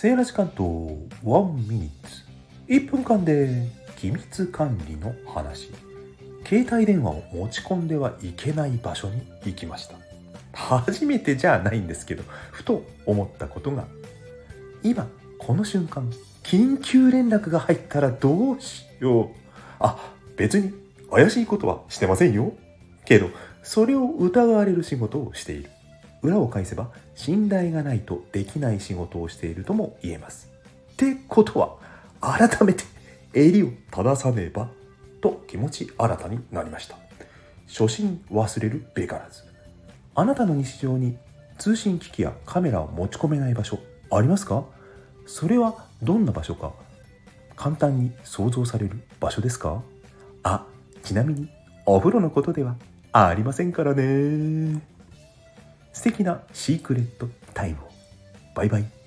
セーラ時間と1ミニッツ。1分間で機密管理の話。携帯電話を持ち込んではいけない場所に行きました。初めてじゃないんですけどふと思ったことが。今この瞬間緊急連絡が入ったらどうしよう。あ別に怪しいことはしてませんよ。けどそれを疑われる仕事をしている。裏を返せば信頼がないとできない仕事をしているとも言えます。ってことは改めて襟を正さねばと気持ち新たになりました。初心忘れるべからず。あなたの日常に通信機器やカメラを持ち込めない場所ありますか？それはどんな場所か？簡単に想像される場所ですか？あちなみにお風呂のことではありませんからね。素敵なシークレットタイムを。バイバイ。